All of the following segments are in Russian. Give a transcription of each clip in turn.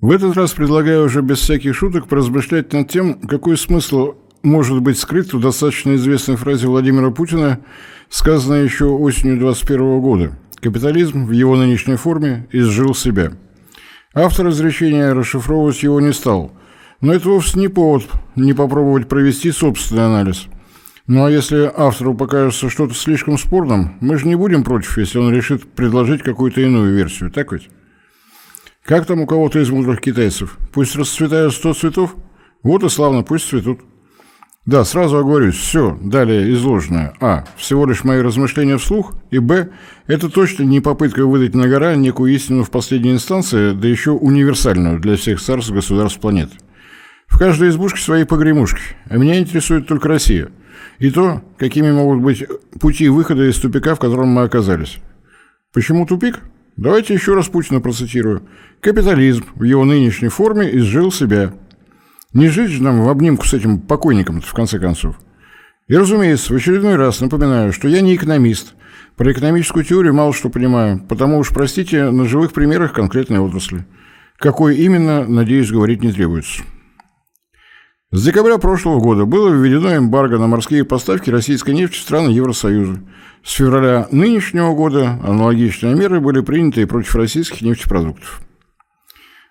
В этот раз предлагаю уже без всяких шуток поразмышлять над тем, какой смысл может быть скрыт в достаточно известной фразе Владимира Путина, сказанной еще осенью 2021 года. «Капитализм в его нынешней форме изжил себя». Автор изречения расшифровывать его не стал, но это вовсе не повод не попробовать провести собственный анализ. Ну а если автору покажется что-то слишком спорным, мы же не будем против, если он решит предложить какую-то иную версию, так ведь? Как там у кого-то из мудрых китайцев? Пусть расцветают сто цветов? Вот и славно, пусть цветут. Да, сразу оговорюсь, все, далее изложенное. А. Всего лишь мои размышления вслух. И Б. Это точно не попытка выдать на гора некую истину в последней инстанции, да еще универсальную для всех царств государств планеты. В каждой избушке свои погремушки, а меня интересует только Россия. И то, какими могут быть пути выхода из тупика, в котором мы оказались. Почему тупик? Давайте еще раз Путина процитирую. «Капитализм в его нынешней форме изжил себя». Не жить же нам в обнимку с этим покойником в конце концов. И, разумеется, в очередной раз напоминаю, что я не экономист. Про экономическую теорию мало что понимаю, потому уж, простите, на живых примерах конкретной отрасли. Какой именно, надеюсь, говорить не требуется. С декабря прошлого года было введено эмбарго на морские поставки российской нефти в страны Евросоюза. С февраля нынешнего года аналогичные меры были приняты и против российских нефтепродуктов.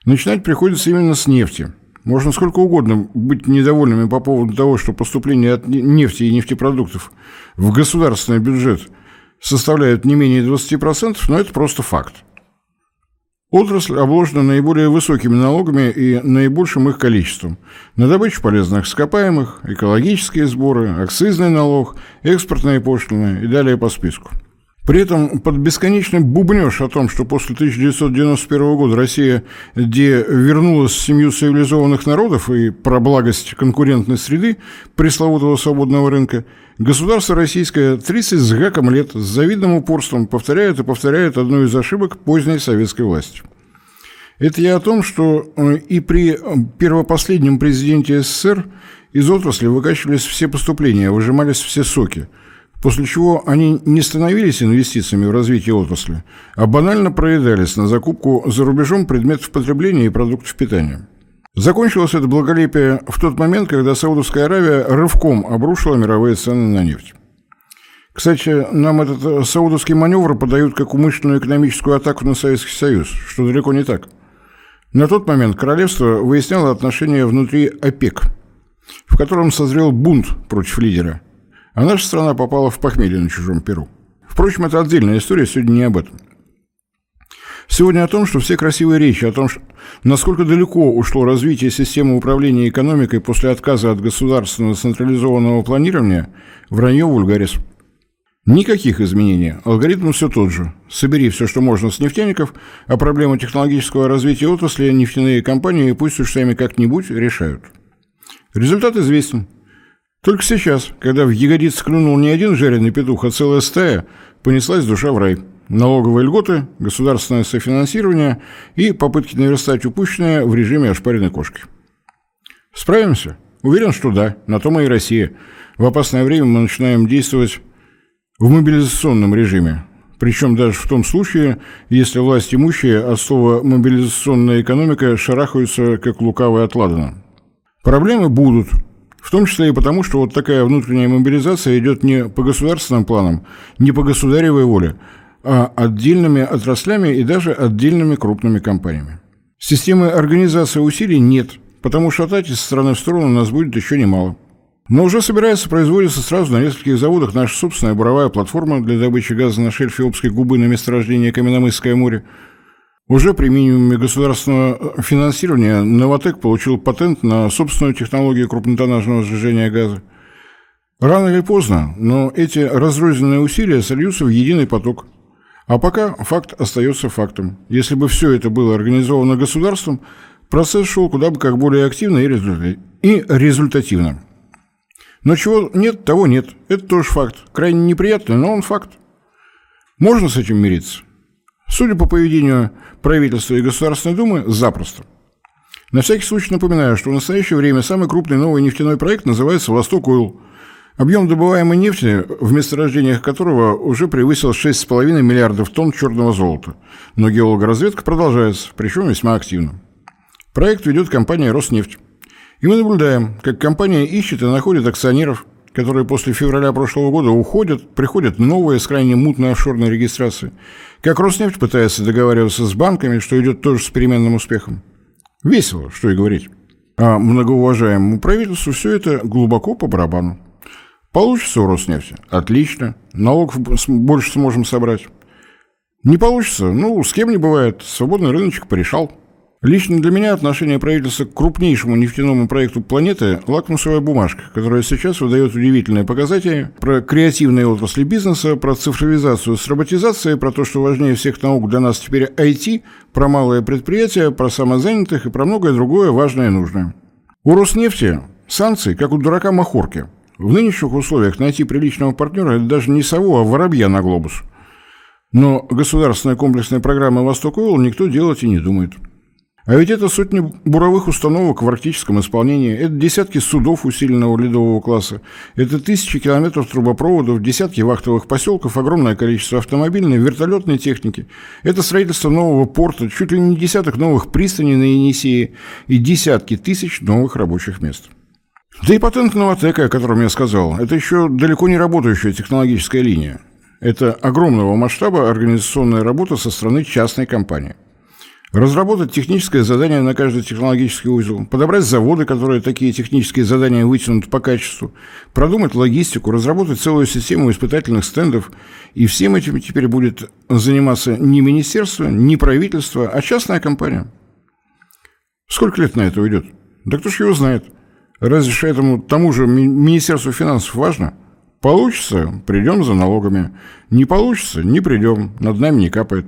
Начинать приходится именно с нефти. Можно сколько угодно быть недовольными по поводу того, что поступления от нефти и нефтепродуктов в государственный бюджет составляют не менее 20%, но это просто факт. Отрасль обложена наиболее высокими налогами и наибольшим их количеством. На добычу полезных ископаемых, экологические сборы, акцизный налог, экспортные пошлины и далее по списку. При этом под бесконечный бубнеж о том, что после 1991 года Россия где вернулась в семью цивилизованных народов и про благость конкурентной среды пресловутого свободного рынка, государство российское 30 с гаком лет с завидным упорством повторяет и повторяет одну из ошибок поздней советской власти. Это я о том, что э, и при первопоследнем президенте СССР из отрасли выкачивались все поступления, выжимались все соки – после чего они не становились инвестициями в развитие отрасли, а банально проедались на закупку за рубежом предметов потребления и продуктов питания. Закончилось это благолепие в тот момент, когда Саудовская Аравия рывком обрушила мировые цены на нефть. Кстати, нам этот э, саудовский маневр подают как умышленную экономическую атаку на Советский Союз, что далеко не так. На тот момент королевство выясняло отношения внутри ОПЕК, в котором созрел бунт против лидера – а наша страна попала в похмелье на чужом перу. Впрочем, это отдельная история, сегодня не об этом. Сегодня о том, что все красивые речи о том, что насколько далеко ушло развитие системы управления экономикой после отказа от государственного централизованного планирования, вранье вульгарис. Никаких изменений. Алгоритм все тот же. Собери все, что можно с нефтяников, а проблему технологического развития отрасли нефтяные компании пусть уж сами как-нибудь решают. Результат известен. Только сейчас, когда в ягодиц клюнул не один жареный петух, а целая стая, понеслась душа в рай. Налоговые льготы, государственное софинансирование и попытки наверстать упущенное в режиме ошпаренной кошки. Справимся? Уверен, что да. На то мы и Россия. В опасное время мы начинаем действовать в мобилизационном режиме. Причем даже в том случае, если власть имущие от слова «мобилизационная экономика» шарахаются, как лукавые от ладана. Проблемы будут – в том числе и потому, что вот такая внутренняя мобилизация идет не по государственным планам, не по государевой воле, а отдельными отраслями и даже отдельными крупными компаниями. Системы организации усилий нет, потому шатать из стороны в сторону нас будет еще немало. Но уже собирается производиться сразу на нескольких заводах наша собственная буровая платформа для добычи газа на шельфе Обской губы на месторождении Каменомысское море – уже при минимуме государственного финансирования «Новотек» получил патент на собственную технологию крупнотоннажного сжижения газа. Рано или поздно, но эти разрозненные усилия сольются в единый поток. А пока факт остается фактом. Если бы все это было организовано государством, процесс шел куда бы как более активно и результативно. Но чего нет, того нет. Это тоже факт. Крайне неприятный, но он факт. Можно с этим мириться? Судя по поведению правительства и Государственной Думы, запросто. На всякий случай напоминаю, что в настоящее время самый крупный новый нефтяной проект называется «Восток Ойл», объем добываемой нефти, в месторождениях которого уже превысил 6,5 миллиардов тонн черного золота. Но геологоразведка продолжается, причем весьма активно. Проект ведет компания «Роснефть». И мы наблюдаем, как компания ищет и находит акционеров, которые после февраля прошлого года уходят, приходят новые с крайне мутной офшорной регистрации. Как Роснефть пытается договариваться с банками, что идет тоже с переменным успехом. Весело, что и говорить. А многоуважаемому правительству все это глубоко по барабану. Получится у Роснефти? Отлично. Налог больше сможем собрать. Не получится? Ну, с кем не бывает. Свободный рыночек порешал. Лично для меня отношение правительства к крупнейшему нефтяному проекту планеты – лакмусовая бумажка, которая сейчас выдает удивительные показатели про креативные отрасли бизнеса, про цифровизацию с роботизацией, про то, что важнее всех наук для нас теперь IT, про малые предприятия, про самозанятых и про многое другое важное и нужное. У Роснефти санкции, как у дурака Махорки. В нынешних условиях найти приличного партнера – это даже не сову, а воробья на глобус. Но государственная комплексная программа «Восток Ойл» никто делать и не думает. А ведь это сотни буровых установок в арктическом исполнении, это десятки судов усиленного ледового класса, это тысячи километров трубопроводов, десятки вахтовых поселков, огромное количество автомобильной, вертолетной техники, это строительство нового порта, чуть ли не десяток новых пристаней на Енисее и десятки тысяч новых рабочих мест. Да и патент Новотека, о котором я сказал, это еще далеко не работающая технологическая линия. Это огромного масштаба организационная работа со стороны частной компании – Разработать техническое задание на каждый технологический узел, подобрать заводы, которые такие технические задания вытянут по качеству, продумать логистику, разработать целую систему испытательных стендов. И всем этим теперь будет заниматься не министерство, не правительство, а частная компания. Сколько лет на это уйдет? Да кто ж его знает? Разве же этому тому же Министерству финансов важно? Получится – придем за налогами. Не получится – не придем, над нами не капает.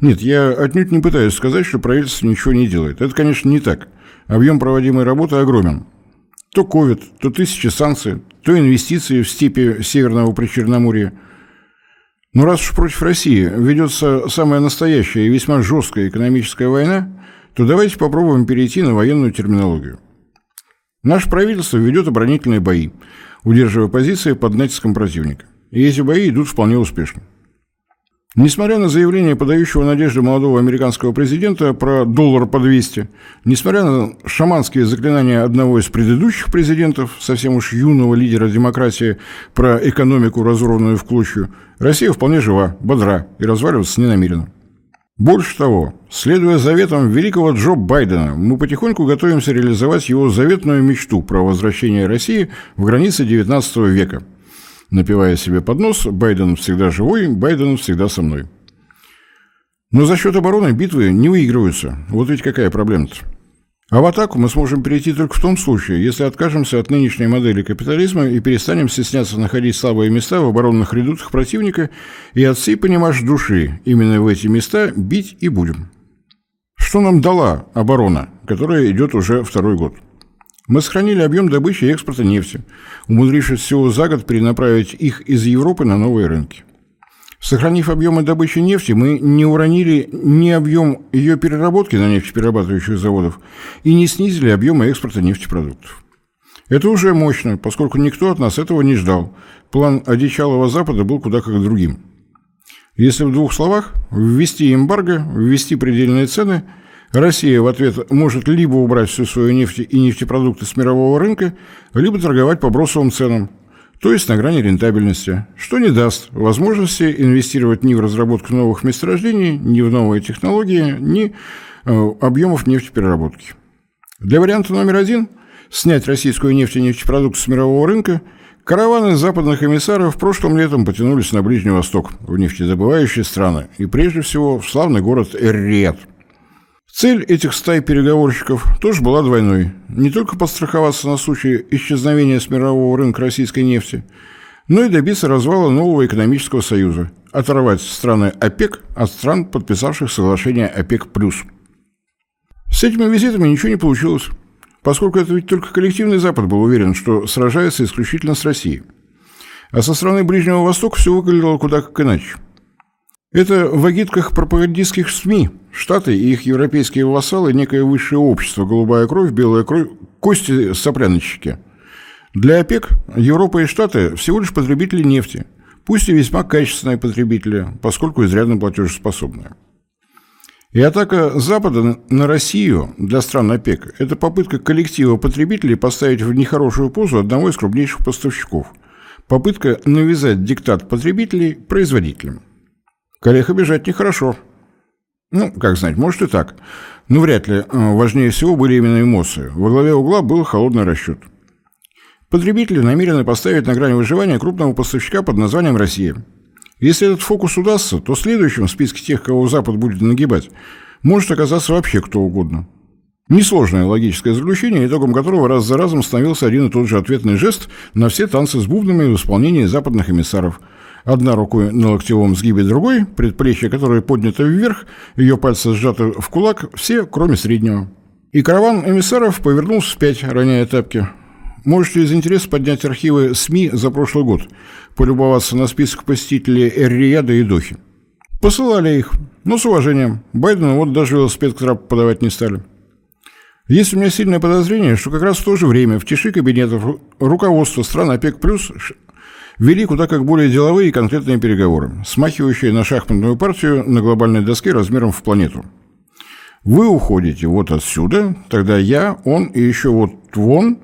Нет, я отнюдь не пытаюсь сказать, что правительство ничего не делает. Это, конечно, не так. Объем проводимой работы огромен. То ковид, то тысячи санкций, то инвестиции в степи Северного Причерноморья. Но раз уж против России ведется самая настоящая и весьма жесткая экономическая война, то давайте попробуем перейти на военную терминологию. Наше правительство ведет оборонительные бои, удерживая позиции под натиском противника. И эти бои идут вполне успешно. Несмотря на заявление подающего надежды молодого американского президента про доллар по 200, несмотря на шаманские заклинания одного из предыдущих президентов, совсем уж юного лидера демократии, про экономику, разорванную в клочью, Россия вполне жива, бодра и разваливаться не намерена. Больше того, следуя заветам великого Джо Байдена, мы потихоньку готовимся реализовать его заветную мечту про возвращение России в границы XIX века – напивая себе под нос «Байден всегда живой, Байден всегда со мной». Но за счет обороны битвы не выигрываются. Вот ведь какая проблема-то. А в атаку мы сможем перейти только в том случае, если откажемся от нынешней модели капитализма и перестанем стесняться находить слабые места в оборонных редутах противника и от всей, понимаешь, души именно в эти места бить и будем. Что нам дала оборона, которая идет уже второй год? Мы сохранили объем добычи и экспорта нефти, умудрившись всего за год перенаправить их из Европы на новые рынки. Сохранив объемы добычи нефти, мы не уронили ни объем ее переработки на нефтеперерабатывающих заводов и не снизили объемы экспорта нефтепродуктов. Это уже мощно, поскольку никто от нас этого не ждал. План одичалого Запада был куда как другим. Если в двух словах, ввести эмбарго, ввести предельные цены – Россия в ответ может либо убрать всю свою нефть и нефтепродукты с мирового рынка, либо торговать по бросовым ценам, то есть на грани рентабельности, что не даст возможности инвестировать ни в разработку новых месторождений, ни в новые технологии, ни э, объемов нефтепереработки. Для варианта номер один – снять российскую нефть и нефтепродукты с мирового рынка – Караваны западных эмиссаров прошлым летом потянулись на Ближний Восток, в нефтедобывающие страны, и прежде всего в славный город Эр-Рияд – Цель этих стай переговорщиков тоже была двойной. Не только подстраховаться на случай исчезновения с мирового рынка российской нефти, но и добиться развала нового экономического союза, оторвать страны ОПЕК от стран, подписавших соглашение ОПЕК+. С этими визитами ничего не получилось, поскольку это ведь только коллективный Запад был уверен, что сражается исключительно с Россией. А со стороны Ближнего Востока все выглядело куда как иначе – это в агитках пропагандистских СМИ. Штаты и их европейские вассалы – некое высшее общество, голубая кровь, белая кровь, кости сопляночки. Для ОПЕК Европа и Штаты всего лишь потребители нефти, пусть и весьма качественные потребители, поскольку изрядно платежеспособные. И атака Запада на Россию для стран ОПЕК – это попытка коллектива потребителей поставить в нехорошую позу одного из крупнейших поставщиков. Попытка навязать диктат потребителей производителям. Коллег обижать нехорошо. Ну, как знать, может и так. Но вряд ли э, важнее всего были именно эмоции. Во главе угла был холодный расчет. Потребители намерены поставить на грани выживания крупного поставщика под названием «Россия». Если этот фокус удастся, то следующим в списке тех, кого Запад будет нагибать, может оказаться вообще кто угодно. Несложное логическое заключение, итогом которого раз за разом становился один и тот же ответный жест на все танцы с бубнами в исполнении западных эмиссаров. Одна рукой на локтевом сгибе другой, предплечье которое поднято вверх, ее пальцы сжаты в кулак, все, кроме среднего. И караван эмиссаров повернулся вспять, роняя тапки. Можете из интереса поднять архивы СМИ за прошлый год, полюбоваться на список посетителей Эр-Рияда и Дохи. Посылали их, но с уважением. Байдену вот даже велосипед к трапу подавать не стали. Есть у меня сильное подозрение, что как раз в то же время в тиши кабинетов руководства стран ОПЕК+, вели куда как более деловые и конкретные переговоры, смахивающие на шахматную партию на глобальной доске размером в планету. Вы уходите вот отсюда, тогда я, он и еще вот вон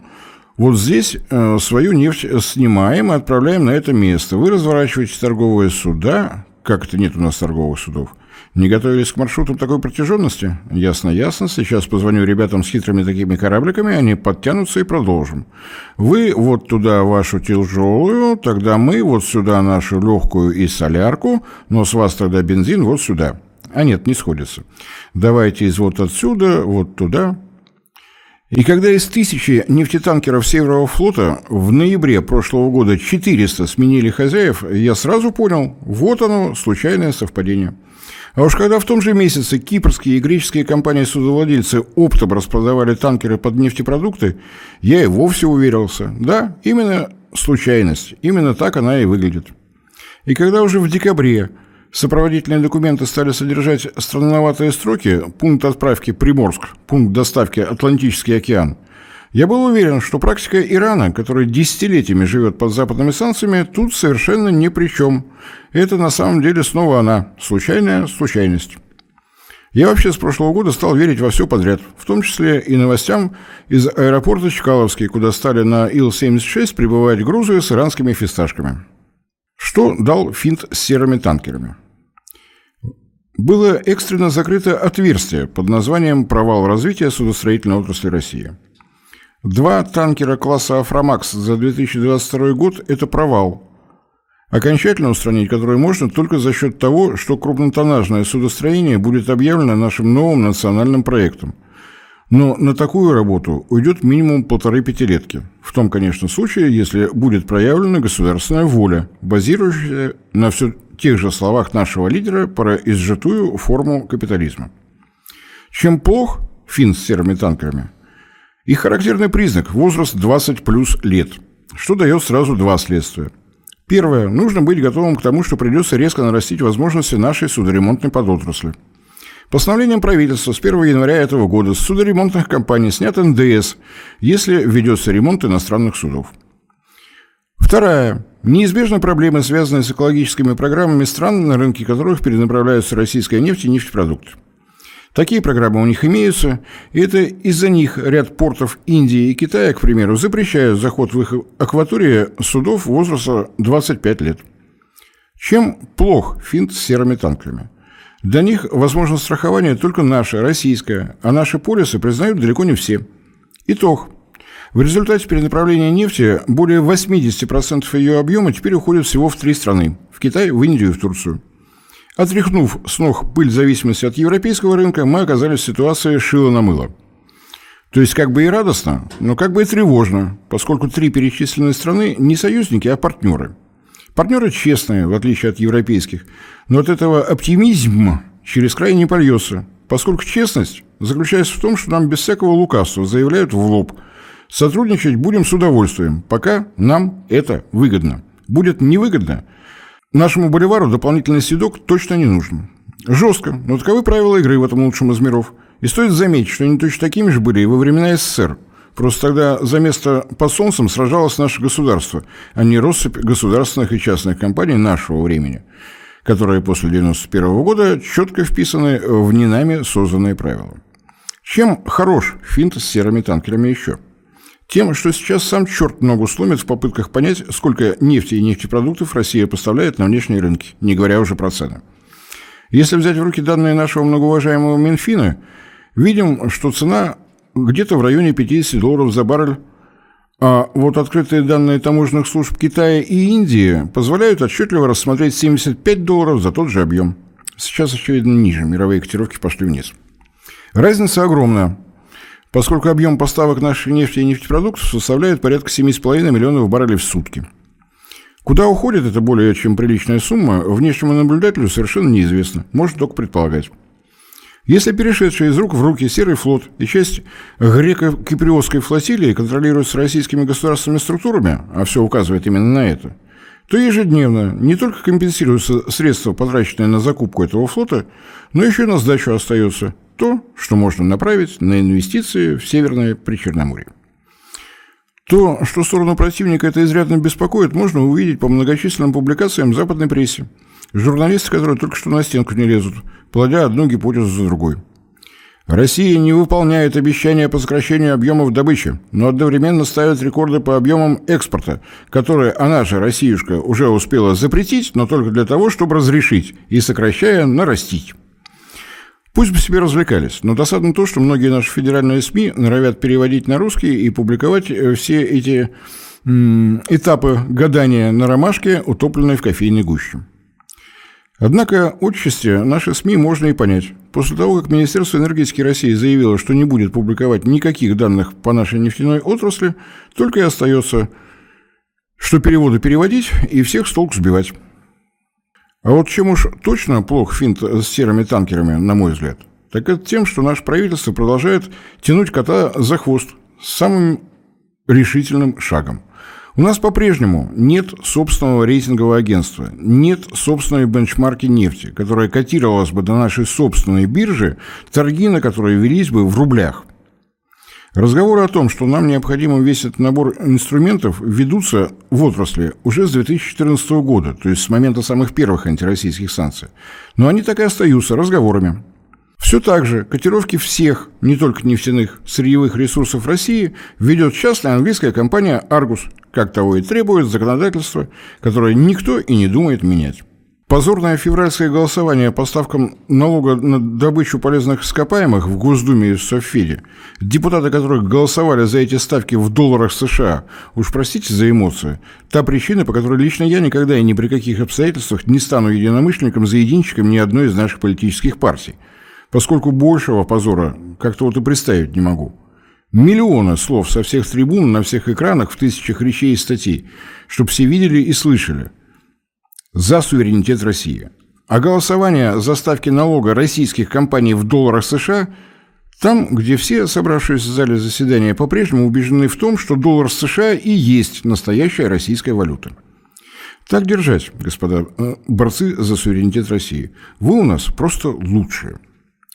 вот здесь э, свою нефть снимаем и отправляем на это место. Вы разворачиваете торговые суда. Как это нет у нас торговых судов? Не готовились к маршрутам такой протяженности? Ясно, ясно. Сейчас позвоню ребятам с хитрыми такими корабликами, они подтянутся и продолжим. Вы вот туда вашу тяжелую, тогда мы вот сюда нашу легкую и солярку, но с вас тогда бензин вот сюда. А нет, не сходится. Давайте из вот отсюда, вот туда. И когда из тысячи нефтетанкеров Северного флота в ноябре прошлого года 400 сменили хозяев, я сразу понял, вот оно, случайное совпадение. А уж когда в том же месяце кипрские и греческие компании-судовладельцы оптом распродавали танкеры под нефтепродукты, я и вовсе уверился. Да, именно случайность, именно так она и выглядит. И когда уже в декабре Сопроводительные документы стали содержать странноватые строки «Пункт отправки Приморск», «Пункт доставки Атлантический океан». Я был уверен, что практика Ирана, который десятилетиями живет под западными санкциями, тут совершенно ни при чем. Это на самом деле снова она, случайная случайность. Я вообще с прошлого года стал верить во все подряд, в том числе и новостям из аэропорта Чкаловский, куда стали на Ил-76 прибывать грузы с иранскими фисташками. Что дал финт с серыми танкерами? было экстренно закрыто отверстие под названием «Провал развития судостроительной отрасли России». Два танкера класса «Афрамакс» за 2022 год – это провал, окончательно устранить который можно только за счет того, что крупнотоннажное судостроение будет объявлено нашим новым национальным проектом. Но на такую работу уйдет минимум полторы пятилетки. В том, конечно, случае, если будет проявлена государственная воля, базирующаяся на все тех же словах нашего лидера про изжитую форму капитализма. Чем плох фин с серыми танкерами? Их характерный признак – возраст 20 плюс лет, что дает сразу два следствия. Первое. Нужно быть готовым к тому, что придется резко нарастить возможности нашей судоремонтной подотрасли. Постановлением правительства с 1 января этого года с судоремонтных компаний снят НДС, если ведется ремонт иностранных судов. Вторая. Неизбежны проблемы, связанные с экологическими программами стран, на рынке которых перенаправляются российская нефть и нефтепродукты. Такие программы у них имеются, и это из-за них ряд портов Индии и Китая, к примеру, запрещают заход в их акватории судов возраста 25 лет. Чем плох финт с серыми танкерами? Для них возможно страхование только наше, российское, а наши полисы признают далеко не все. Итог. В результате перенаправления нефти более 80% ее объема теперь уходит всего в три страны – в Китай, в Индию и в Турцию. Отряхнув с ног пыль зависимости от европейского рынка, мы оказались в ситуации шило на мыло. То есть как бы и радостно, но как бы и тревожно, поскольку три перечисленные страны не союзники, а партнеры. Партнеры честные, в отличие от европейских, но от этого оптимизма через край не польется, поскольку честность заключается в том, что нам без всякого лукавства заявляют в лоб – Сотрудничать будем с удовольствием, пока нам это выгодно. Будет невыгодно, нашему боливару дополнительный седок точно не нужен. Жестко, но таковы правила игры в этом лучшем из миров. И стоит заметить, что они точно такими же были и во времена СССР. Просто тогда за место под солнцем сражалось наше государство, а не россыпь государственных и частных компаний нашего времени. которые после 1991 года четко вписаны в не нами созданные правила. Чем хорош финт с серыми танкерами еще? Тем, что сейчас сам черт ногу сломит в попытках понять, сколько нефти и нефтепродуктов Россия поставляет на внешние рынки, не говоря уже про цены. Если взять в руки данные нашего многоуважаемого Минфина, видим, что цена где-то в районе 50 долларов за баррель, а вот открытые данные таможенных служб Китая и Индии позволяют отчетливо рассмотреть 75 долларов за тот же объем. Сейчас, очевидно, ниже, мировые котировки пошли вниз. Разница огромная, поскольку объем поставок нашей нефти и нефтепродуктов составляет порядка 7,5 миллионов баррелей в сутки. Куда уходит эта более чем приличная сумма, внешнему наблюдателю совершенно неизвестно, можно только предполагать. Если перешедший из рук в руки серый флот и часть греко-киприотской флотилии контролируются российскими государственными структурами, а все указывает именно на это, то ежедневно не только компенсируются средства, потраченные на закупку этого флота, но еще и на сдачу остается то, что можно направить на инвестиции в Северное Причерноморье. То, что сторону противника это изрядно беспокоит, можно увидеть по многочисленным публикациям в западной прессе. Журналисты, которые только что на стенку не лезут, плодя одну гипотезу за другой. Россия не выполняет обещания по сокращению объемов добычи, но одновременно ставит рекорды по объемам экспорта, которые она же, Россиюшка, уже успела запретить, но только для того, чтобы разрешить, и сокращая, нарастить. Пусть бы себе развлекались, но досадно то, что многие наши федеральные СМИ норовят переводить на русский и публиковать э, все эти этапы гадания на ромашке, утопленной в кофейной гуще. Однако отчасти наши СМИ можно и понять. После того, как Министерство энергетики России заявило, что не будет публиковать никаких данных по нашей нефтяной отрасли, только и остается, что переводы переводить и всех с толку сбивать. А вот чем уж точно плох финт с серыми танкерами, на мой взгляд, так это тем, что наше правительство продолжает тянуть кота за хвост с самым решительным шагом – у нас по-прежнему нет собственного рейтингового агентства, нет собственной бенчмарки нефти, которая котировалась бы до нашей собственной биржи, торги на которые велись бы в рублях. Разговоры о том, что нам необходимо весь этот набор инструментов, ведутся в отрасли уже с 2014 года, то есть с момента самых первых антироссийских санкций. Но они так и остаются разговорами. Все так же котировки всех, не только нефтяных, сырьевых ресурсов России ведет частная английская компания «Аргус», как того и требует законодательство, которое никто и не думает менять. Позорное февральское голосование по ставкам налога на добычу полезных ископаемых в Госдуме и в Совфеде, депутаты которых голосовали за эти ставки в долларах США, уж простите за эмоции, та причина, по которой лично я никогда и ни при каких обстоятельствах не стану единомышленником за единчиком ни одной из наших политических партий, поскольку большего позора как-то вот и представить не могу. Миллионы слов со всех трибун, на всех экранах, в тысячах речей и статей, чтобы все видели и слышали. За суверенитет России. А голосование за ставки налога российских компаний в долларах США там, где все собравшиеся в зале заседания по-прежнему убеждены в том, что доллар США и есть настоящая российская валюта. Так держать, господа э, борцы за суверенитет России. Вы у нас просто лучшие.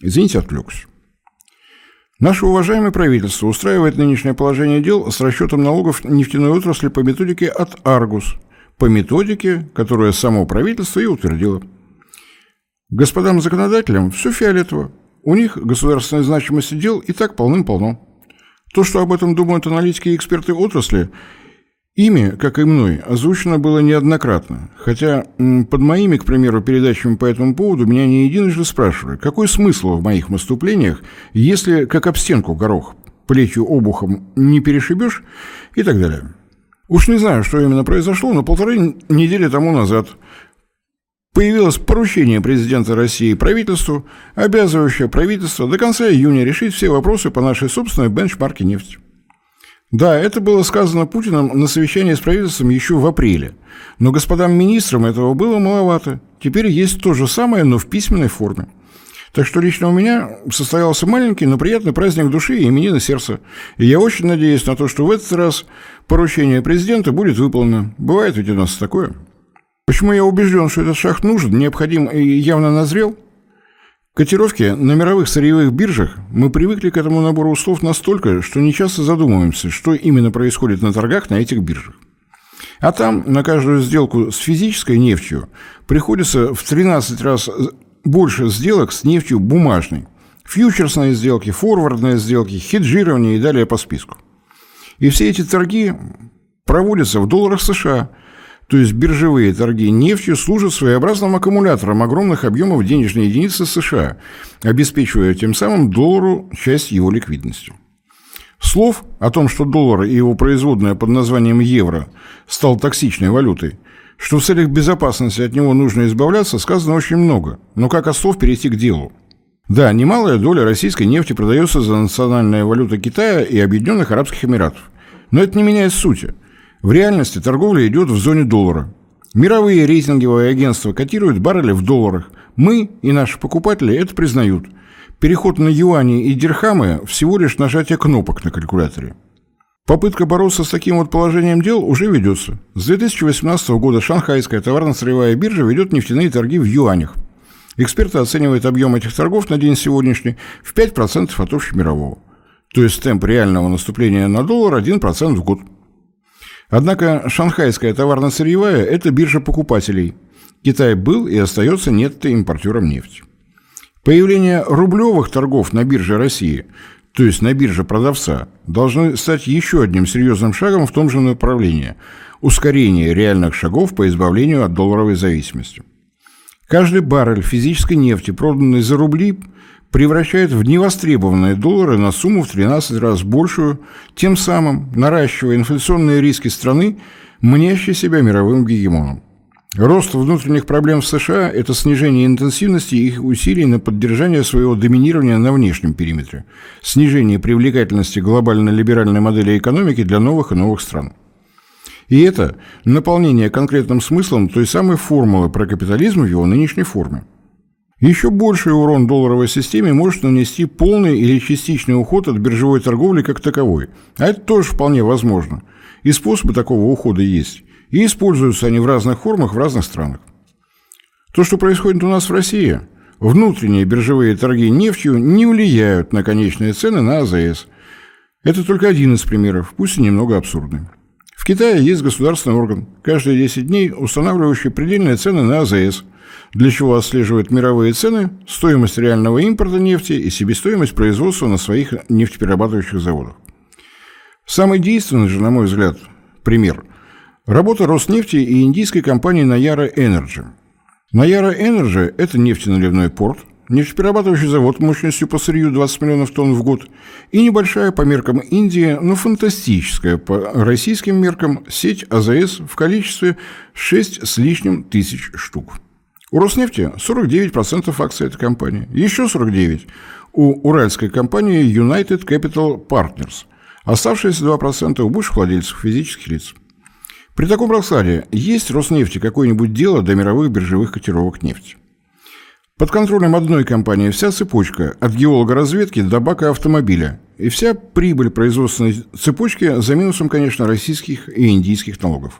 Извините, отвлекся. Наше уважаемое правительство устраивает нынешнее положение дел с расчетом налогов нефтяной отрасли по методике от «Аргус», по методике, которую само правительство и утвердило. Господам законодателям все фиолетово. У них государственной значимости дел и так полным-полно. То, что об этом думают аналитики и эксперты отрасли, Ими, как и мной, озвучено было неоднократно, хотя под моими, к примеру, передачами по этому поводу меня не единожды спрашивали, какой смысл в моих выступлениях, если как об стенку горох, плетью обухом не перешибешь и так далее. Уж не знаю, что именно произошло, но полторы недели тому назад появилось поручение президента России правительству, обязывающее правительство до конца июня решить все вопросы по нашей собственной бенчмарке нефти. Да, это было сказано Путиным на совещании с правительством еще в апреле. Но господам министрам этого было маловато. Теперь есть то же самое, но в письменной форме. Так что лично у меня состоялся маленький, но приятный праздник души и именины сердца. И я очень надеюсь на то, что в этот раз поручение президента будет выполнено. Бывает ведь у нас такое. Почему я убежден, что этот шаг нужен, необходим и явно назрел – Котировки на мировых сырьевых биржах мы привыкли к этому набору слов настолько, что не часто задумываемся, что именно происходит на торгах на этих биржах. А там на каждую сделку с физической нефтью приходится в 13 раз больше сделок с нефтью бумажной. Фьючерсные сделки, форвардные сделки, хеджирование и далее по списку. И все эти торги проводятся в долларах США, то есть биржевые торги нефтью служат своеобразным аккумулятором огромных объемов денежной единицы США, обеспечивая тем самым доллару часть его ликвидности. Слов о том, что доллар и его производная под названием евро стал токсичной валютой, что в целях безопасности от него нужно избавляться, сказано очень много. Но как от слов перейти к делу? Да, немалая доля российской нефти продается за национальная валюта Китая и Объединенных Арабских Эмиратов. Но это не меняет сути. В реальности торговля идет в зоне доллара. Мировые рейтинговые агентства котируют баррели в долларах. Мы и наши покупатели это признают – Переход на юани и дирхамы – всего лишь нажатие кнопок на калькуляторе. Попытка бороться с таким вот положением дел уже ведется. С 2018 года Шанхайская товарно-сырьевая биржа ведет нефтяные торги в юанях. Эксперты оценивают объем этих торгов на день сегодняшний в 5% от общемирового. То есть темп реального наступления на доллар 1% в год. Однако Шанхайская товарно-сырьевая – это биржа покупателей. Китай был и остается нетто-импортером нефти. Появление рублевых торгов на бирже России, то есть на бирже продавца, должно стать еще одним серьезным шагом в том же направлении – ускорение реальных шагов по избавлению от долларовой зависимости. Каждый баррель физической нефти, проданный за рубли, превращает в невостребованные доллары на сумму в 13 раз большую, тем самым наращивая инфляционные риски страны, мнящей себя мировым гегемоном. Рост внутренних проблем в США – это снижение интенсивности их усилий на поддержание своего доминирования на внешнем периметре, снижение привлекательности глобально-либеральной модели экономики для новых и новых стран. И это наполнение конкретным смыслом той самой формулы про капитализм в его нынешней форме. Еще больший урон долларовой системе может нанести полный или частичный уход от биржевой торговли как таковой. А это тоже вполне возможно. И способы такого ухода есть. И используются они в разных формах в разных странах. То, что происходит у нас в России, внутренние биржевые торги нефтью не влияют на конечные цены на АЗС. Это только один из примеров, пусть и немного абсурдный. В Китае есть государственный орган, каждые 10 дней устанавливающий предельные цены на АЗС, для чего отслеживает мировые цены, стоимость реального импорта нефти и себестоимость производства на своих нефтеперерабатывающих заводах. Самый действенный же, на мой взгляд, пример – Работа Роснефти и индийской компании Nayara Energy. Nayara Energy – это нефтеналивной порт, нефтеперерабатывающий завод мощностью по сырью 20 миллионов тонн в год и небольшая по меркам Индии, но фантастическая по российским меркам сеть АЗС в количестве 6 с лишним тысяч штук. У Роснефти 49% акций этой компании, еще 49% у уральской компании United Capital Partners, оставшиеся 2% у бывших владельцев физических лиц. При таком раскладе есть Роснефти какое-нибудь дело до мировых биржевых котировок нефти? Под контролем одной компании вся цепочка от геолога разведки до бака автомобиля и вся прибыль производственной цепочки за минусом, конечно, российских и индийских налогов.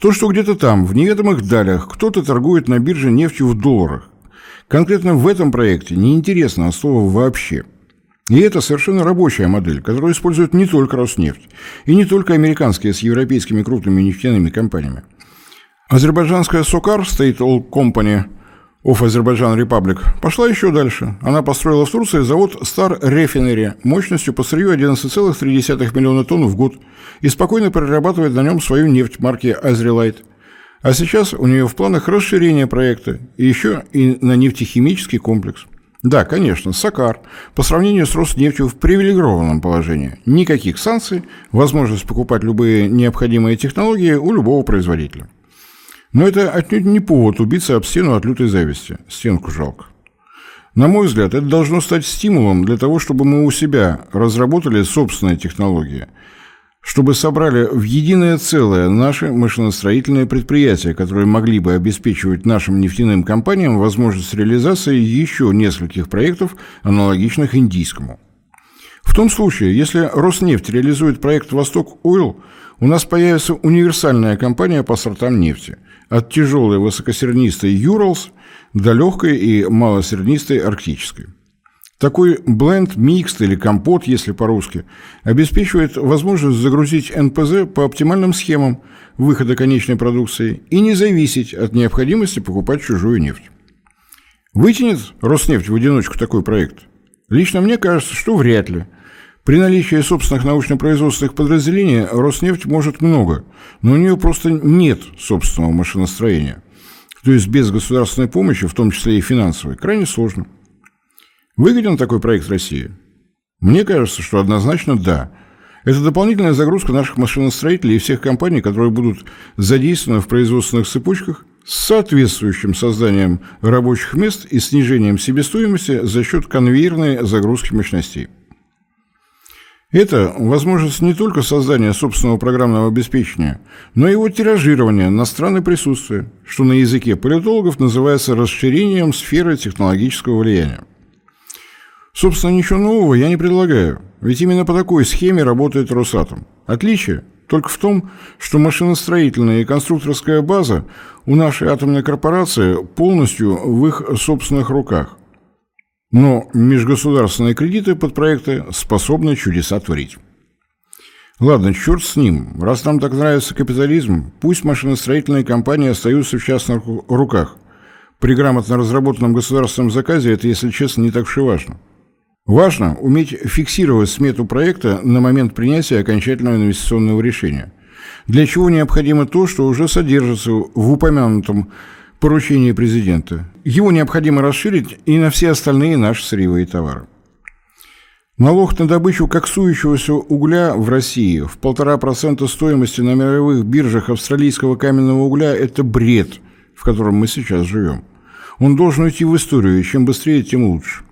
То, что где-то там, в неведомых далях, кто-то торгует на бирже нефтью в долларах. Конкретно в этом проекте неинтересно от слова «вообще». И это совершенно рабочая модель, которую используют не только Роснефть, и не только американские с европейскими крупными нефтяными компаниями. Азербайджанская Сокар, State Oil Company of Azerbaijan Republic, пошла еще дальше. Она построила в Турции завод Star Refinery мощностью по сырью 11,3 миллиона тонн в год и спокойно перерабатывает на нем свою нефть марки Azrelite. А сейчас у нее в планах расширение проекта и еще и на нефтехимический комплекс – да, конечно, Сакар по сравнению с Роснефтью в привилегированном положении. Никаких санкций, возможность покупать любые необходимые технологии у любого производителя. Но это отнюдь не повод убиться об стену от лютой зависти. Стенку жалко. На мой взгляд, это должно стать стимулом для того, чтобы мы у себя разработали собственные технологии – чтобы собрали в единое целое наши машиностроительные предприятия, которые могли бы обеспечивать нашим нефтяным компаниям возможность реализации еще нескольких проектов, аналогичных индийскому. В том случае, если Роснефть реализует проект «Восток Ойл», у нас появится универсальная компания по сортам нефти, от тяжелой высокосернистой «Юралс» до легкой и малосернистой «Арктической». Такой бленд, микс или компот, если по-русски, обеспечивает возможность загрузить НПЗ по оптимальным схемам выхода конечной продукции и не зависеть от необходимости покупать чужую нефть. Вытянет Роснефть в одиночку такой проект? Лично мне кажется, что вряд ли. При наличии собственных научно-производственных подразделений Роснефть может много, но у нее просто нет собственного машиностроения. То есть без государственной помощи, в том числе и финансовой, крайне сложно. Выгоден такой проект России? Мне кажется, что однозначно да. Это дополнительная загрузка наших машиностроителей и всех компаний, которые будут задействованы в производственных цепочках с соответствующим созданием рабочих мест и снижением себестоимости за счет конвейерной загрузки мощностей. Это возможность не только создания собственного программного обеспечения, но и его тиражирования на страны присутствия, что на языке политологов называется расширением сферы технологического влияния. Собственно, ничего нового я не предлагаю, ведь именно по такой схеме работает Росатом. Отличие только в том, что машиностроительная и конструкторская база у нашей атомной корпорации полностью в их собственных руках. Но межгосударственные кредиты под проекты способны чудеса творить. Ладно, черт с ним. Раз нам так нравится капитализм, пусть машиностроительные компании остаются в частных руках. При грамотно разработанном государственном заказе это, если честно, не так уж и важно. Важно уметь фиксировать смету проекта на момент принятия окончательного инвестиционного решения, для чего необходимо то, что уже содержится в упомянутом поручении президента. Его необходимо расширить и на все остальные наши сырьевые товары. Налог на добычу коксующегося угля в России в полтора процента стоимости на мировых биржах австралийского каменного угля – это бред, в котором мы сейчас живем. Он должен уйти в историю, и чем быстрее, тем лучше.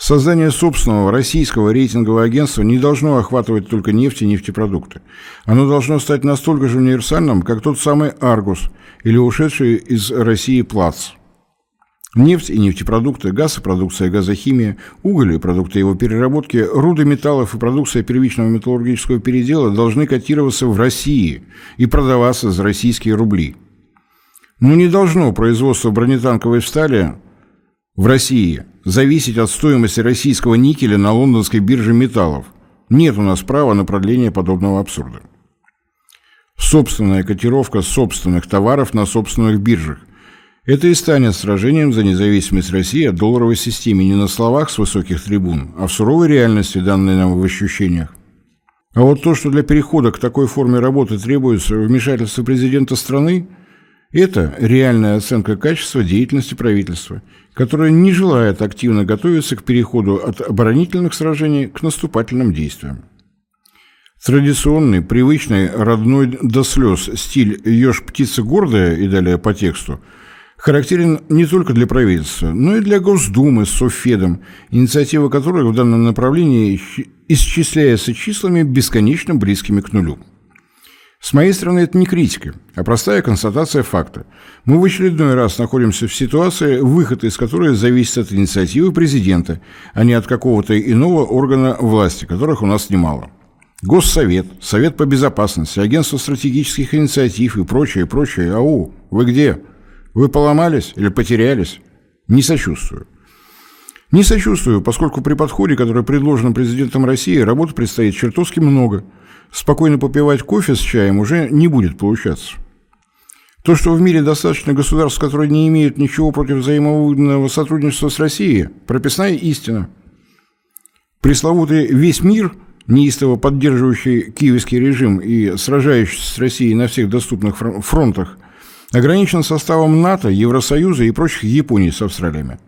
Создание собственного российского рейтингового агентства не должно охватывать только нефть и нефтепродукты. Оно должно стать настолько же универсальным, как тот самый «Аргус» или ушедший из России «Плац». Нефть и нефтепродукты, газ и продукция газохимия, уголь и продукты его переработки, руды металлов и продукция первичного металлургического передела должны котироваться в России и продаваться за российские рубли. Но не должно производство бронетанковой стали в России зависеть от стоимости российского никеля на лондонской бирже металлов. Нет у нас права на продление подобного абсурда. Собственная котировка собственных товаров на собственных биржах. Это и станет сражением за независимость России от долларовой системы не на словах с высоких трибун, а в суровой реальности, данной нам в ощущениях. А вот то, что для перехода к такой форме работы требуется вмешательство президента страны – это реальная оценка качества деятельности правительства, которое не желает активно готовиться к переходу от оборонительных сражений к наступательным действиям. Традиционный, привычный, родной до слез стиль «ешь птица гордая» и далее по тексту характерен не только для правительства, но и для Госдумы с Совфедом, инициатива которых в данном направлении исчисляется числами бесконечно близкими к нулю. С моей стороны, это не критика, а простая констатация факта. Мы в очередной раз находимся в ситуации, выход из которой зависит от инициативы президента, а не от какого-то иного органа власти, которых у нас немало. Госсовет, Совет по безопасности, Агентство стратегических инициатив и прочее, прочее. Ау, вы где? Вы поломались или потерялись? Не сочувствую. Не сочувствую, поскольку при подходе, который предложен президентом России, работы предстоит чертовски много – спокойно попивать кофе с чаем уже не будет получаться. То, что в мире достаточно государств, которые не имеют ничего против взаимовыгодного сотрудничества с Россией, прописная истина. Пресловутый весь мир, неистово поддерживающий киевский режим и сражающийся с Россией на всех доступных фронтах, ограничен составом НАТО, Евросоюза и прочих Японии с Австралиями.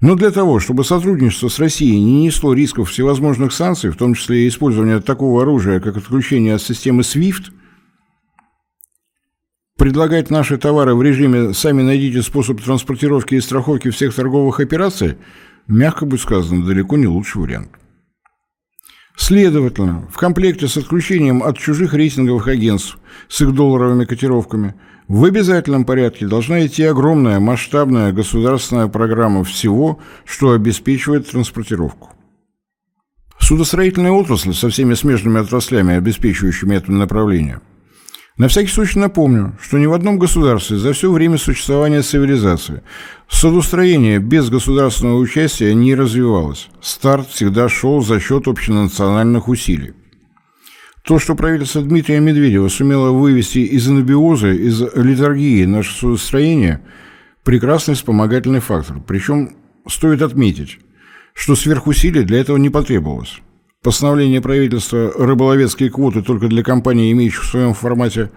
Но для того, чтобы сотрудничество с Россией не несло рисков всевозможных санкций, в том числе и использования такого оружия, как отключение от системы SWIFT, предлагать наши товары в режиме «сами найдите способ транспортировки и страховки всех торговых операций», мягко будет сказано, далеко не лучший вариант. Следовательно, в комплекте с отключением от чужих рейтинговых агентств с их долларовыми котировками в обязательном порядке должна идти огромная масштабная государственная программа всего, что обеспечивает транспортировку. Судостроительная отрасль со всеми смежными отраслями, обеспечивающими это направление, На всякий случай напомню, что ни в одном государстве за все время существования цивилизации судостроение без государственного участия не развивалось. Старт всегда шел за счет общенациональных усилий. То, что правительство Дмитрия Медведева сумело вывести из анабиоза, из литургии наше судостроение – прекрасный вспомогательный фактор. Причем стоит отметить, что сверхусилий для этого не потребовалось. Постановление правительства рыболовецкие квоты только для компаний, имеющих в своем формате,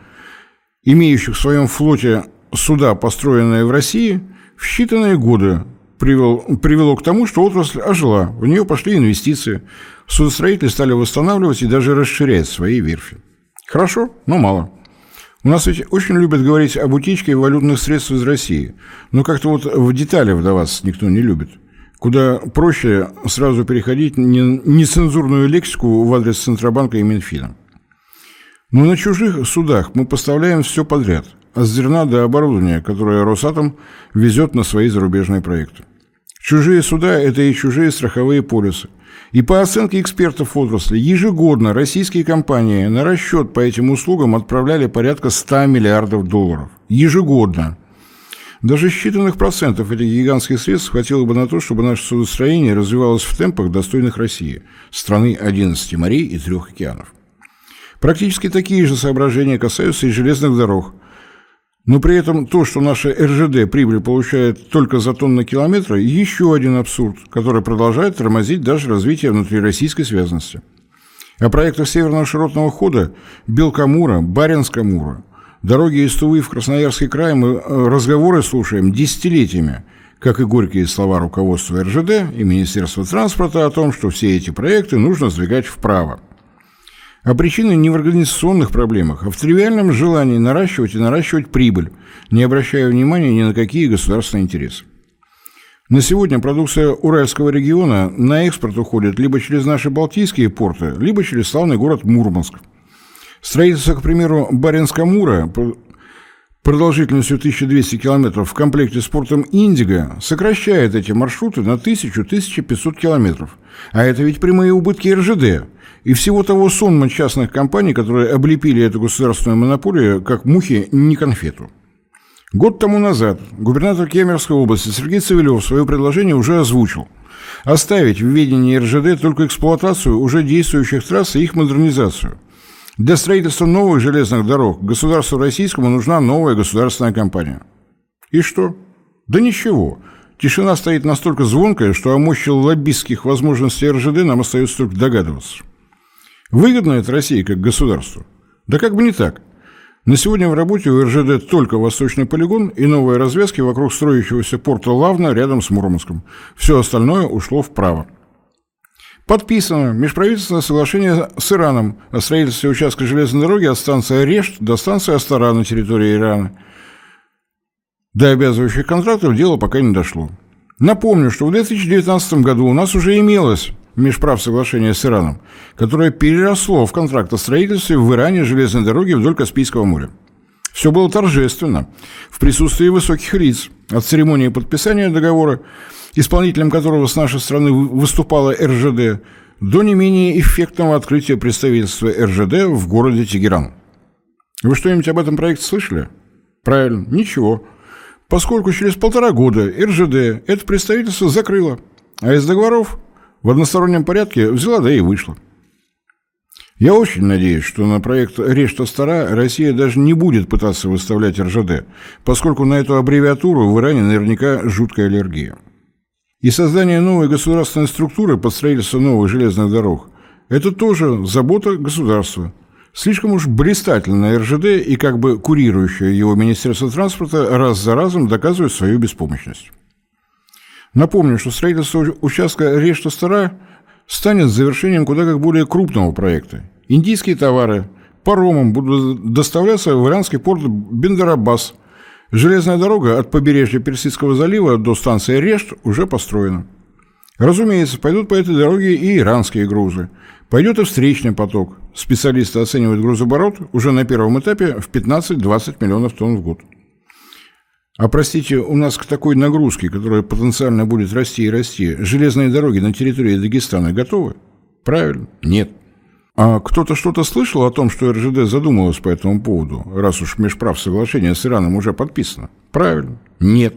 имеющих в своем флоте суда, построенные в России, в считанные годы привел, привело к тому, что отрасль ожила, в нее пошли инвестиции, судостроители стали восстанавливать и даже расширять свои верфи. Хорошо, но мало. У нас ведь очень любят говорить об утечке валютных средств из России, но как-то вот в детали вдаваться никто не любит – куда проще сразу переходить нецензурную лексику в адрес Центробанка и Минфина. Но на чужих судах мы поставляем все подряд, от зерна до оборудования, которое Росатом везет на свои зарубежные проекты. Чужие суда – это и чужие страховые полисы. И по оценке экспертов отрасли, ежегодно российские компании на расчет по этим услугам отправляли порядка 100 миллиардов долларов. Ежегодно. Даже считанных процентов этих гигантских средств хватило бы на то, чтобы наше судостроение развивалось в темпах, достойных России, страны 11 морей и трех океанов. Практически такие же соображения касаются и железных дорог. Но при этом то, что наша РЖД прибыль получает только за тонны километра, еще один абсурд, который продолжает тормозить даже развитие внутрироссийской связанности. О проектах Северного широтного хода Белкамура, Баренска-Мура – Дороги из Тувы в Красноярский край мы э, разговоры слушаем десятилетиями, как и горькие слова руководства РЖД и Министерства транспорта о том, что все эти проекты нужно сдвигать вправо. А причины не в организационных проблемах, а в тривиальном желании наращивать и наращивать прибыль, не обращая внимания ни на какие государственные интересы. На сегодня продукция Уральского региона на экспорт уходит либо через наши балтийские порты, либо через славный город Мурманск – Строительство, к примеру, Баренска-Мура продолжительностью 1200 километров в комплекте с портом Индиго сокращает эти маршруты на 1000-1500 километров. А это ведь прямые убытки РЖД и всего того сонма частных компаний, которые облепили эту государственную монополию как мухи не конфету. Год тому назад губернатор Кемеровской области Сергей Цивилев свое предложение уже озвучил. Оставить в ведении РЖД только эксплуатацию уже действующих трасс и их модернизацию – для строительства новых железных дорог государству российскому нужна новая государственная компания. И что? Да ничего. Тишина стоит настолько звонкая, что о мощи лоббистских возможностей РЖД нам остается только догадываться. Выгодно это России как государству? Да как бы не так. На сегодня в работе у РЖД только Восточный полигон и новые развязки вокруг строящегося порта Лавна рядом с Мурманском. Все остальное ушло вправо. Подписано межправительственное соглашение с Ираном о строительстве участка железной дороги от станции Решт до станции Астара на территории Ирана. До обязывающих контрактов дело пока не дошло. Напомню, что в 2019 году у нас уже имелось межправ соглашение с Ираном, которое переросло в контракт о строительстве в Иране железной дороги вдоль Каспийского моря. Все было торжественно, в присутствии высоких лиц. От церемонии подписания договора исполнителем которого с нашей стороны выступала РЖД, до не менее эффектного открытия представительства РЖД в городе Тегеран. Вы что-нибудь об этом проекте слышали? Правильно, ничего. Поскольку через полтора года РЖД это представительство закрыло, а из договоров в одностороннем порядке взяла да и вышла. Я очень надеюсь, что на проект Решта-Стара Россия даже не будет пытаться выставлять РЖД, поскольку на эту аббревиатуру в Иране наверняка жуткая аллергия. И создание новой государственной структуры под строительство новых железных дорог – это тоже забота государства. Слишком уж блистательно РЖД и как бы курирующее его Министерство транспорта раз за разом доказывает свою беспомощность. Напомню, что строительство участка Решта-Стара станет завершением куда как более крупного проекта. Индийские товары паромом будут доставляться в иранский порт Бендарабас – Железная дорога от побережья Персидского залива до станции Решт уже построена. Разумеется, пойдут по этой дороге и иранские грузы. Пойдет и встречный поток. Специалисты оценивают грузооборот уже на первом этапе в 15-20 миллионов тонн в год. А простите, у нас к такой нагрузке, которая потенциально будет расти и расти, железные дороги на территории Дагестана готовы? Правильно, нет. А кто-то что-то слышал о том, что РЖД задумалась по этому поводу, раз уж межправ соглашение с Ираном уже подписано? Правильно. Нет.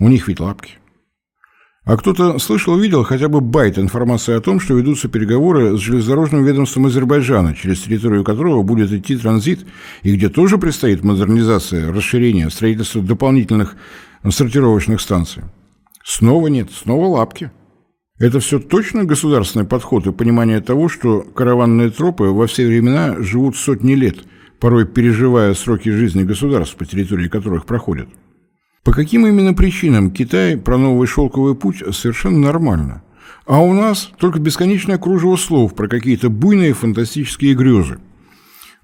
У них ведь лапки. А кто-то слышал и видел хотя бы байт информации о том, что ведутся переговоры с железнодорожным ведомством Азербайджана, через территорию которого будет идти транзит, и где тоже предстоит модернизация, расширение, строительство дополнительных сортировочных станций. Снова нет, снова лапки. Это все точно государственный подход и понимание того, что караванные тропы во все времена живут сотни лет, порой переживая сроки жизни государств, по территории которых проходят. По каким именно причинам Китай про новый шелковый путь совершенно нормально, а у нас только бесконечное кружево слов про какие-то буйные фантастические грезы.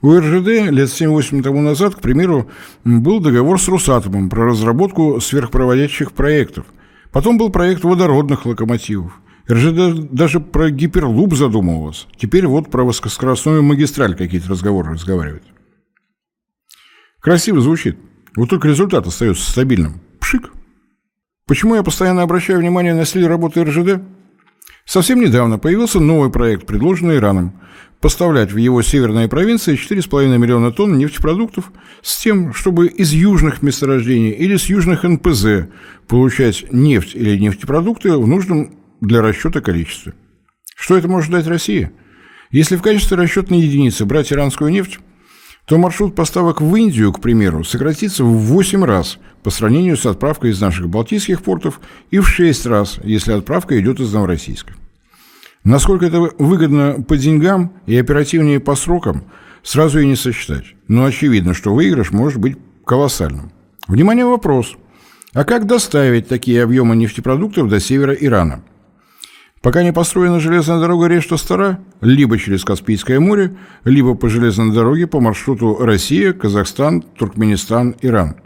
У РЖД лет 7-8 тому назад, к примеру, был договор с Росатомом про разработку сверхпроводящих проектов. Потом был проект водородных локомотивов. РЖД даже про гиперлуп задумывалась. Теперь вот про высокоскоростную магистраль какие-то разговоры разговаривают. Красиво звучит. Вот только результат остается стабильным. Пшик. Почему я постоянно обращаю внимание на стиль работы РЖД? Совсем недавно появился новый проект, предложенный Ираном. Поставлять в его северные провинции 4,5 миллиона тонн нефтепродуктов с тем, чтобы из южных месторождений или с южных НПЗ получать нефть или нефтепродукты в нужном для расчета количестве. Что это может дать России? Если в качестве расчетной единицы брать иранскую нефть, то маршрут поставок в Индию, к примеру, сократится в 8 раз по сравнению с отправкой из наших балтийских портов и в 6 раз, если отправка идет из Новороссийска. Насколько это выгодно по деньгам и оперативнее по срокам, сразу и не сосчитать. Но очевидно, что выигрыш может быть колоссальным. Внимание, вопрос. А как доставить такие объемы нефтепродуктов до севера Ирана? Пока не построена железная дорога Речь-Тостара, либо через Каспийское море, либо по железной дороге по маршруту Россия, Казахстан, Туркменистан, Иран.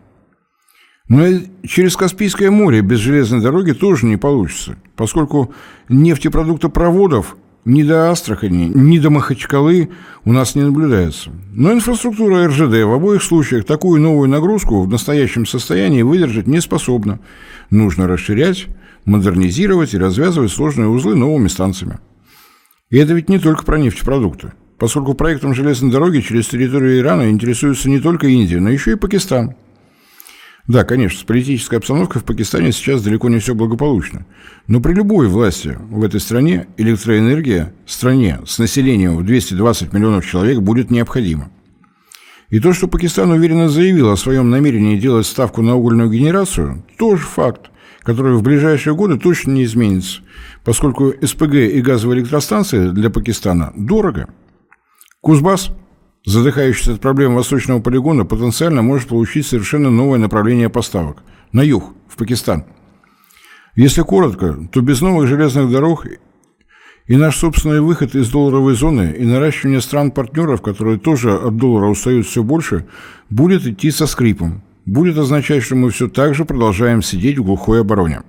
Но и через Каспийское море без железной дороги тоже не получится, поскольку нефтепродуктопроводов ни до Астрахани, ни до Махачкалы у нас не наблюдается. Но инфраструктура РЖД в обоих случаях такую новую нагрузку в настоящем состоянии выдержать не способна. Нужно расширять модернизировать и развязывать сложные узлы новыми станциями. И это ведь не только про нефтепродукты, поскольку проектом железной дороги через территорию Ирана интересуется не только Индия, но еще и Пакистан. Да, конечно, с политической обстановкой в Пакистане сейчас далеко не все благополучно. Но при любой власти в этой стране электроэнергия стране с населением в 220 миллионов человек будет необходима. И то, что Пакистан уверенно заявил о своем намерении делать ставку на угольную генерацию, тоже факт который в ближайшие годы точно не изменится, поскольку СПГ и газовые электростанции для Пакистана дорого. Кузбасс, задыхающийся от проблем восточного полигона, потенциально может получить совершенно новое направление поставок – на юг, в Пакистан. Если коротко, то без новых железных дорог и наш собственный выход из долларовой зоны и наращивание стран-партнеров, которые тоже от доллара устают все больше, будет идти со скрипом, будет означать, что мы все так же продолжаем сидеть в глухой обороне.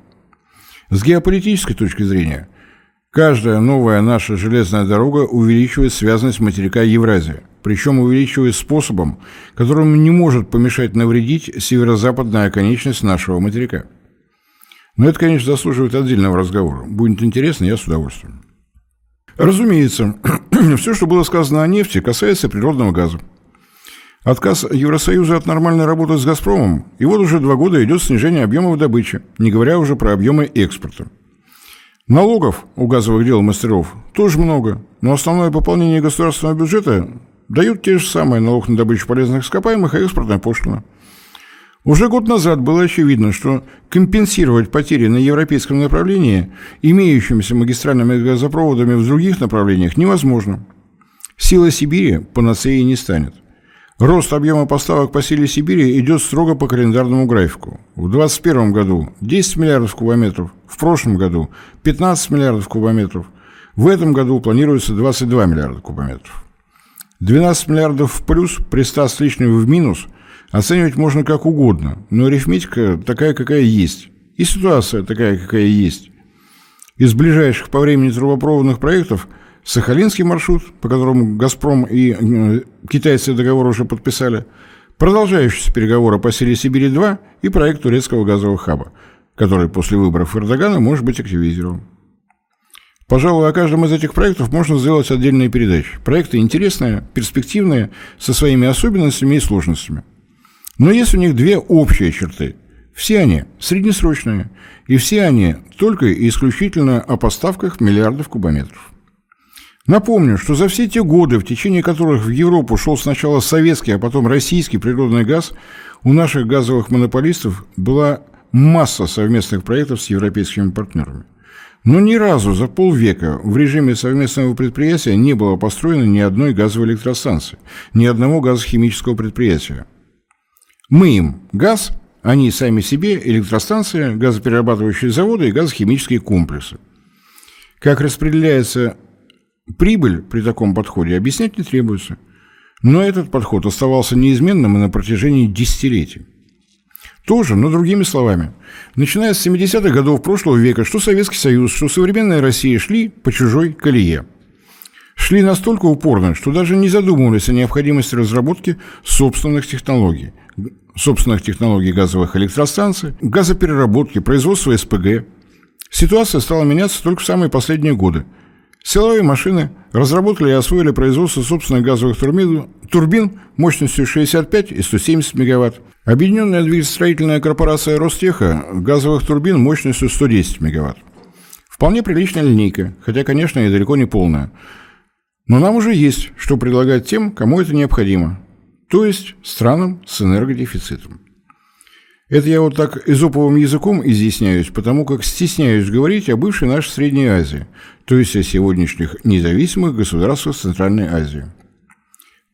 С геополитической точки зрения, каждая новая наша железная дорога увеличивает связанность материка Евразия, причем увеличивает способом, которым не может помешать навредить северо-западная оконечность нашего материка. Но это, конечно, заслуживает отдельного разговора. Будет интересно, я с удовольствием. Разумеется, все, что было сказано о нефти, касается природного газа. Отказ Евросоюза от нормальной работы с «Газпромом», и вот уже два года идет снижение объемов добычи, не говоря уже про объемы экспорта. Налогов у газовых дел мастеров тоже много, но основное пополнение государственного бюджета дают те же самые налог на добычу полезных ископаемых и экспортная пошлина. Уже год назад было очевидно, что компенсировать потери на европейском направлении имеющимися магистральными газопроводами в других направлениях невозможно. Сила Сибири панацеей не станет. Рост объема поставок по силе Сибири идет строго по календарному графику. В 2021 году 10 миллиардов кубометров, в прошлом году 15 миллиардов кубометров, в этом году планируется 22 миллиарда кубометров. 12 миллиардов в плюс при 100 с лишним в минус оценивать можно как угодно, но арифметика такая, какая есть. И ситуация такая, какая есть. Из ближайших по времени трубопроводных проектов – Сахалинский маршрут, по которому «Газпром» и э, китайцы договор уже подписали, продолжающиеся переговоры по серии «Сибири-2» и проект турецкого газового хаба, который после выборов Эрдогана может быть активизирован. Пожалуй, о каждом из этих проектов можно сделать отдельные передачи. Проекты интересные, перспективные, со своими особенностями и сложностями. Но есть у них две общие черты. Все они среднесрочные, и все они только и исключительно о поставках миллиардов кубометров. Напомню, что за все те годы, в течение которых в Европу шел сначала советский, а потом российский природный газ, у наших газовых монополистов была масса совместных проектов с европейскими партнерами. Но ни разу за полвека в режиме совместного предприятия не было построено ни одной газовой электростанции, ни одного газохимического предприятия. Мы им газ, они сами себе электростанция, газоперерабатывающие заводы и газохимические комплексы. Как распределяется прибыль при таком подходе, объяснять не требуется. Но этот подход оставался неизменным и на протяжении десятилетий. Тоже, но другими словами. Начиная с 70-х годов прошлого века, что Советский Союз, что современная Россия шли по чужой колее. Шли настолько упорно, что даже не задумывались о необходимости разработки собственных технологий. Собственных технологий газовых электростанций, газопереработки, производства СПГ. Ситуация стала меняться только в самые последние годы – Силовые машины разработали и освоили производство собственных газовых турбин, турбин мощностью 65 и 170 мегаватт. Объединенная двигателестроительная корпорация Ростеха газовых турбин мощностью 110 мегаватт. Вполне приличная линейка, хотя, конечно, и далеко не полная. Но нам уже есть, что предлагать тем, кому это необходимо, то есть странам с энергодефицитом. Это я вот так изоповым языком изъясняюсь, потому как стесняюсь говорить о бывшей нашей Средней Азии, то есть о сегодняшних независимых государствах Центральной Азии.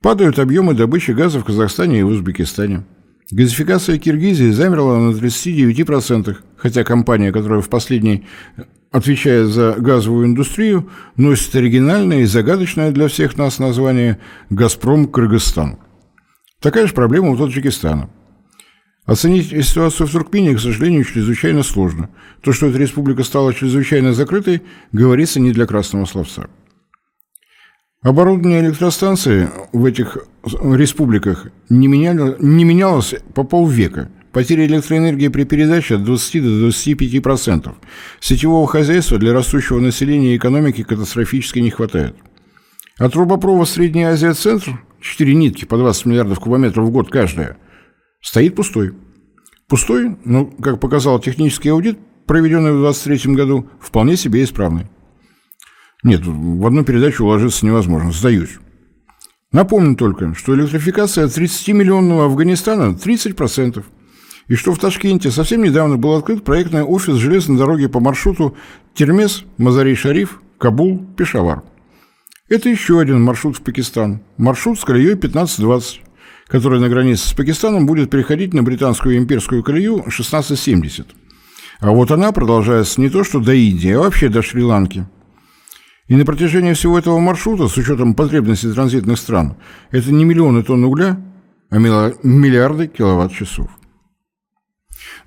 Падают объемы добычи газа в Казахстане и в Узбекистане. Газификация Киргизии замерла на 39%, хотя компания, которая в последней отвечает за газовую индустрию, носит оригинальное и загадочное для всех нас название «Газпром Кыргызстан». Такая же проблема у Таджикистана – Оценить ситуацию в Туркмении, к сожалению, чрезвычайно сложно. То, что эта республика стала чрезвычайно закрытой, говорится не для красного словца. Оборудование электростанции в этих республиках не, меняло, не менялось по полвека. Потеря электроэнергии при передаче от 20 до 25%. Сетевого хозяйства для растущего населения и экономики катастрофически не хватает. А трубопровод Средняя Азия-Центр, 4 нитки по 20 миллиардов кубометров в год каждая – стоит пустой. Пустой, но, как показал технический аудит, проведенный в 2023 году, вполне себе исправный. Нет, в одну передачу уложиться невозможно, сдаюсь. Напомню только, что электрификация 30-миллионного Афганистана 30%, и что в Ташкенте совсем недавно был открыт проектный офис железной дороги по маршруту Термес, Мазарей-Шариф, Кабул, Пешавар. Это еще один маршрут в Пакистан. Маршрут с колеей 1520 которая на границе с Пакистаном будет переходить на британскую имперскую колею 1670. А вот она продолжается не то что до Индии, а вообще до Шри-Ланки. И на протяжении всего этого маршрута, с учетом потребностей транзитных стран, это не миллионы тонн угля, а миллиарды киловатт-часов.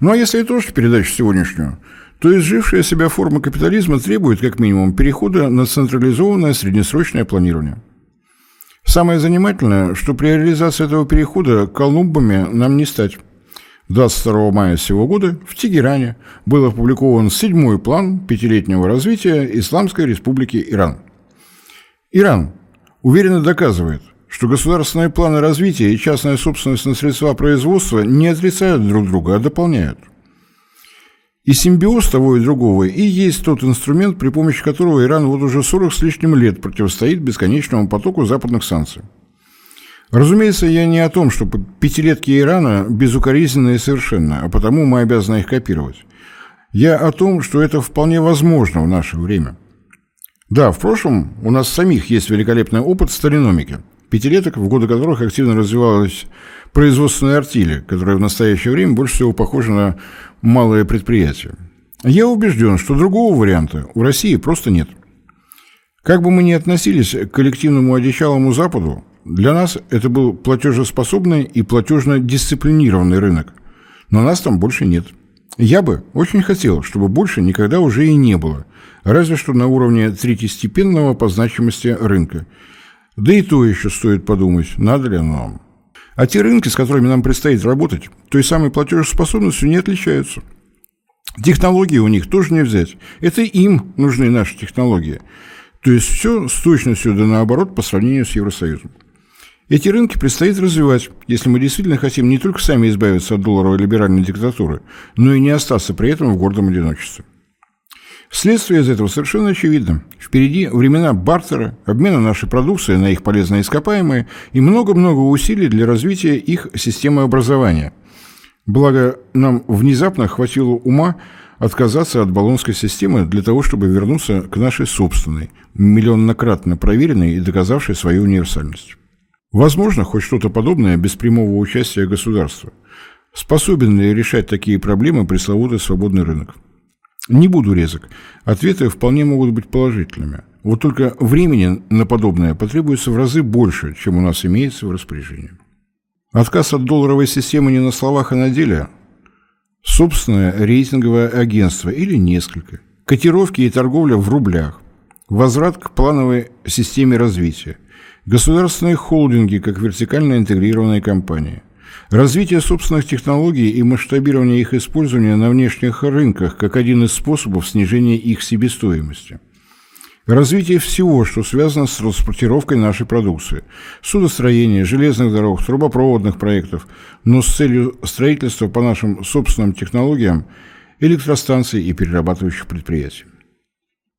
Ну а если итожить передачу сегодняшнюю, то изжившая себя форма капитализма требует, как минимум, перехода на централизованное среднесрочное планирование. Самое занимательное, что при реализации этого перехода колумбами нам не стать. 22 мая сего года в Тегеране был опубликован седьмой план пятилетнего развития Исламской Республики Иран. Иран уверенно доказывает, что государственные планы развития и частная собственность на средства производства не отрицают друг друга, а дополняют – и симбиоз того и другого и есть тот инструмент, при помощи которого Иран вот уже 40 с лишним лет противостоит бесконечному потоку западных санкций. Разумеется, я не о том, что пятилетки Ирана безукоризненны и совершенны, а потому мы обязаны их копировать. Я о том, что это вполне возможно в наше время. Да, в прошлом у нас самих есть великолепный опыт сталиномики, пятилеток, в годы которых активно развивалась производственная артели, которая в настоящее время больше всего похожа на малое предприятие. Я убежден, что другого варианта у России просто нет. Как бы мы ни относились к коллективному одичалому Западу, для нас это был платежеспособный и платежно-дисциплинированный рынок. Но нас там больше нет. Я бы очень хотел, чтобы больше никогда уже и не было, разве что на уровне третьестепенного по значимости рынка. Да и то еще стоит подумать, надо ли нам. А те рынки, с которыми нам предстоит работать, той самой платежеспособностью не отличаются. Технологии у них тоже не взять. Это им нужны наши технологии. То есть все с точностью да наоборот по сравнению с Евросоюзом. Эти рынки предстоит развивать, если мы действительно хотим не только сами избавиться от долларовой либеральной диктатуры, но и не остаться при этом в гордом одиночестве. Следствие из этого совершенно очевидно. Впереди времена бартера, обмена нашей продукции на их полезные ископаемые и много-много усилий для развития их системы образования. Благо, нам внезапно хватило ума отказаться от баллонской системы для того, чтобы вернуться к нашей собственной, миллионнократно проверенной и доказавшей свою универсальность. Возможно, хоть что-то подобное без прямого участия государства. Способен ли решать такие проблемы пресловутый свободный рынок? Не буду резок. Ответы вполне могут быть положительными. Вот только времени на подобное потребуется в разы больше, чем у нас имеется в распоряжении. Отказ от долларовой системы не на словах, а на деле. Собственное рейтинговое агентство или несколько. Котировки и торговля в рублях. Возврат к плановой системе развития – Государственные холдинги как вертикально интегрированные компании. Развитие собственных технологий и масштабирование их использования на внешних рынках как один из способов снижения их себестоимости. Развитие всего, что связано с транспортировкой нашей продукции. Судостроение, железных дорог, трубопроводных проектов, но с целью строительства по нашим собственным технологиям электростанций и перерабатывающих предприятий.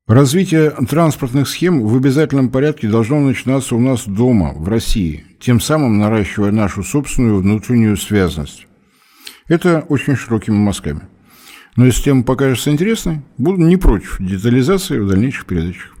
Развитие транспортных схем в обязательном порядке должно начинаться у нас дома, в России, тем самым наращивая нашу собственную внутреннюю связность. Это очень широкими мазками. Но если тема покажется интересной, буду не против детализации в дальнейших передачах.